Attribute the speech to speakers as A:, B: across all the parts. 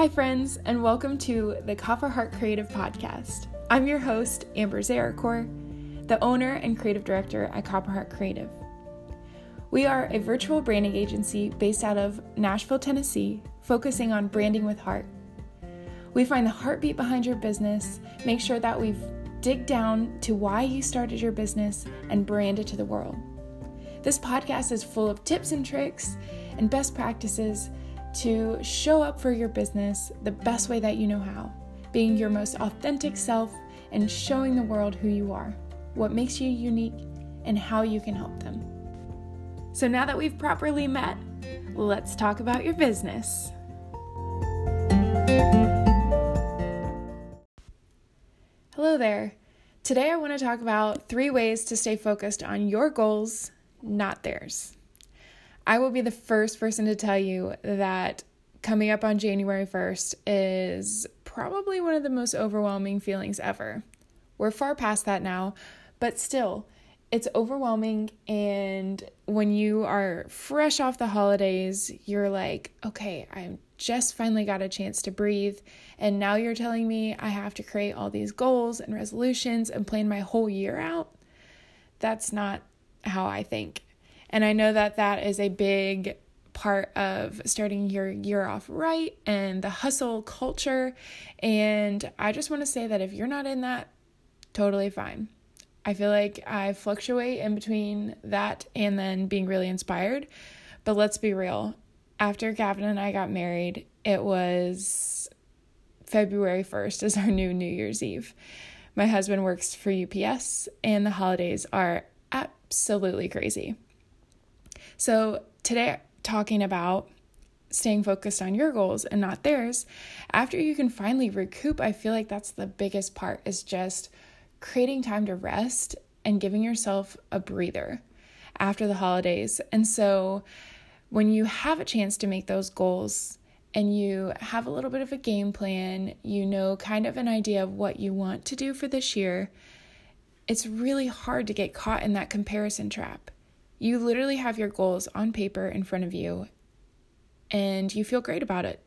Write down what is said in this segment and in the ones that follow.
A: Hi, friends, and welcome to the Copper Heart Creative Podcast. I'm your host, Amber Zarakor, the owner and creative director at Copper Heart Creative. We are a virtual branding agency based out of Nashville, Tennessee, focusing on branding with heart. We find the heartbeat behind your business, make sure that we've dig down to why you started your business, and brand it to the world. This podcast is full of tips and tricks and best practices to show up for your business the best way that you know how, being your most authentic self and showing the world who you are, what makes you unique, and how you can help them. So now that we've properly met, let's talk about your business. Hello there. Today I want to talk about three ways to stay focused on your goals, not theirs. I will be the first person to tell you that coming up on January 1st is probably one of the most overwhelming feelings ever. We're far past that now, but still, it's overwhelming. And when you are fresh off the holidays, you're like, okay, I just finally got a chance to breathe. And now you're telling me I have to create all these goals and resolutions and plan my whole year out. That's not how I think. And I know that that is a big part of starting your year off right and the hustle culture. And I just want to say that if you're not in that, totally fine. I feel like I fluctuate in between that and then being really inspired. But let's be real. After Gavin and I got married, it was February 1st is our new New Year's Eve. My husband works for UPS, and the holidays are absolutely crazy. So, today, talking about staying focused on your goals and not theirs, after you can finally recoup, I feel like that's the biggest part is just creating time to rest and giving yourself a breather after the holidays. And so, when you have a chance to make those goals, and you have a little bit of a game plan, you know kind of an idea of what you want to do for this year, it's really hard to get caught in that comparison trap. You literally have your goals on paper in front of you and you feel great about it.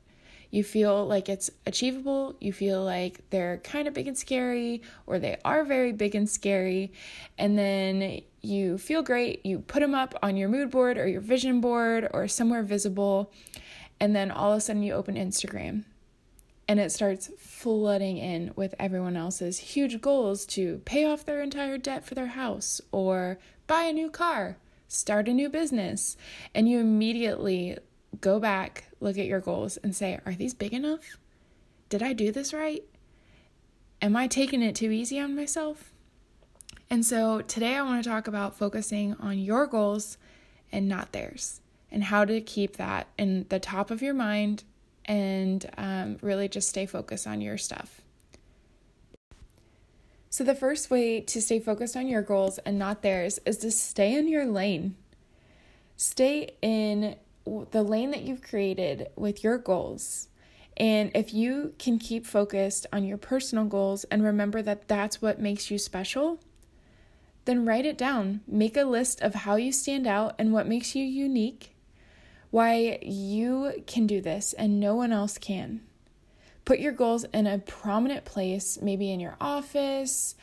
A: You feel like it's achievable. You feel like they're kind of big and scary, or they are very big and scary. And then you feel great. You put them up on your mood board or your vision board or somewhere visible. And then all of a sudden you open Instagram and it starts flooding in with everyone else's huge goals to pay off their entire debt for their house or buy a new car start a new business, and you immediately go back, look at your goals, and say, Are these big enough? Did I do this right? Am I taking it too easy on myself? And so today I want to talk about focusing on your goals and not theirs, and how to keep that in the top of your mind and um, really just stay focused on your stuff. So, the first way to stay focused on your goals and not theirs is to stay in your lane. Stay in the lane that you've created with your goals. And if you can keep focused on your personal goals and remember that that's what makes you special, then write it down. Make a list of how you stand out and what makes you unique, why you can do this and no one else can. Put your goals in a prominent place, maybe in your office.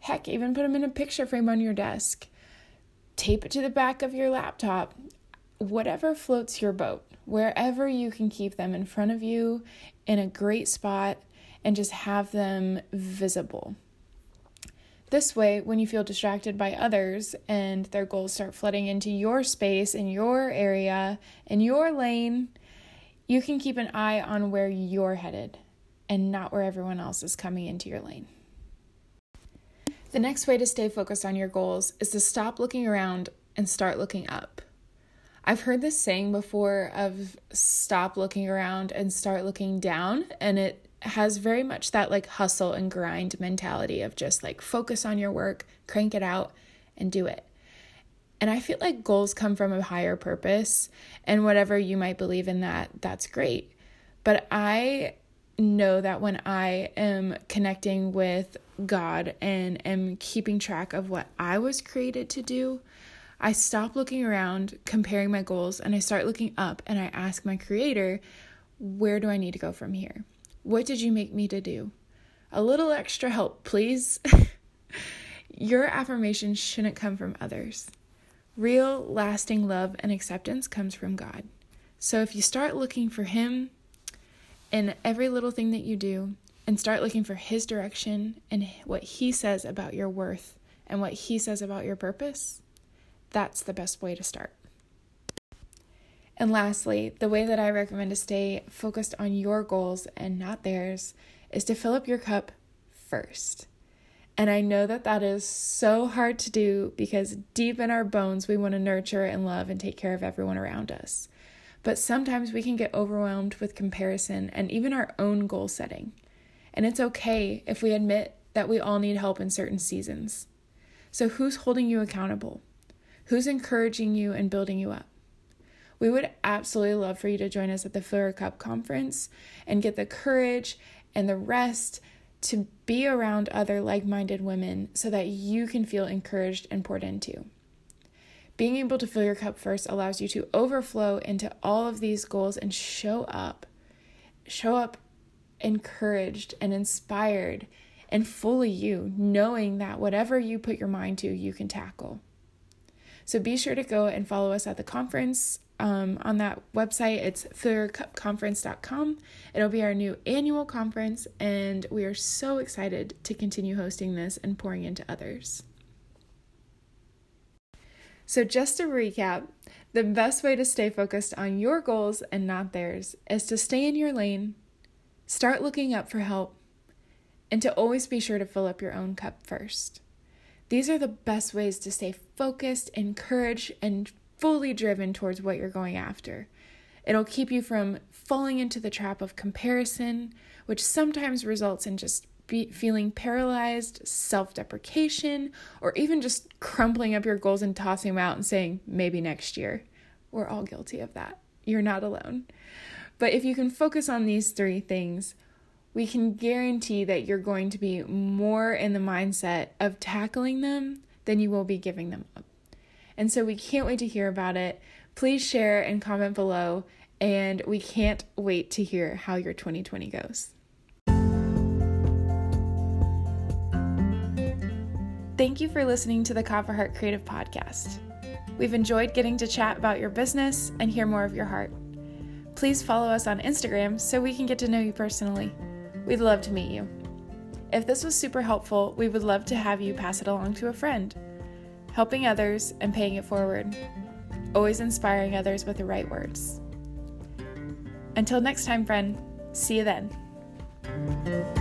A: Heck, even put them in a picture frame on your desk. Tape it to the back of your laptop. Whatever floats your boat, wherever you can keep them in front of you in a great spot and just have them visible. This way, when you feel distracted by others and their goals start flooding into your space, in your area, in your lane, you can keep an eye on where you're headed and not where everyone else is coming into your lane. The next way to stay focused on your goals is to stop looking around and start looking up. I've heard this saying before of stop looking around and start looking down, and it has very much that like hustle and grind mentality of just like focus on your work, crank it out, and do it. And I feel like goals come from a higher purpose, and whatever you might believe in that, that's great. But I know that when I am connecting with God and am keeping track of what I was created to do, I stop looking around, comparing my goals, and I start looking up and I ask my creator, Where do I need to go from here? What did you make me to do? A little extra help, please. Your affirmation shouldn't come from others. Real, lasting love and acceptance comes from God. So if you start looking for Him in every little thing that you do, and start looking for His direction and what He says about your worth and what He says about your purpose, that's the best way to start. And lastly, the way that I recommend to stay focused on your goals and not theirs is to fill up your cup first. And I know that that is so hard to do because deep in our bones, we want to nurture and love and take care of everyone around us. But sometimes we can get overwhelmed with comparison and even our own goal setting. And it's okay if we admit that we all need help in certain seasons. So, who's holding you accountable? Who's encouraging you and building you up? We would absolutely love for you to join us at the Fill Cup conference and get the courage and the rest to be around other like minded women so that you can feel encouraged and poured into. Being able to fill your cup first allows you to overflow into all of these goals and show up. Show up encouraged and inspired and fully you, knowing that whatever you put your mind to, you can tackle. So be sure to go and follow us at the conference um, on that website. It's fillyourcupconference.com. It'll be our new annual conference, and we are so excited to continue hosting this and pouring into others. So, just to recap, the best way to stay focused on your goals and not theirs is to stay in your lane, start looking up for help, and to always be sure to fill up your own cup first. These are the best ways to stay focused, encouraged, and fully driven towards what you're going after. It'll keep you from falling into the trap of comparison, which sometimes results in just feeling paralyzed, self deprecation, or even just crumpling up your goals and tossing them out and saying, maybe next year. We're all guilty of that. You're not alone. But if you can focus on these three things, we can guarantee that you're going to be more in the mindset of tackling them than you will be giving them up. And so we can't wait to hear about it. Please share and comment below, and we can't wait to hear how your 2020 goes. Thank you for listening to the Copper Heart Creative Podcast. We've enjoyed getting to chat about your business and hear more of your heart. Please follow us on Instagram so we can get to know you personally. We'd love to meet you. If this was super helpful, we would love to have you pass it along to a friend helping others and paying it forward, always inspiring others with the right words. Until next time, friend, see you then.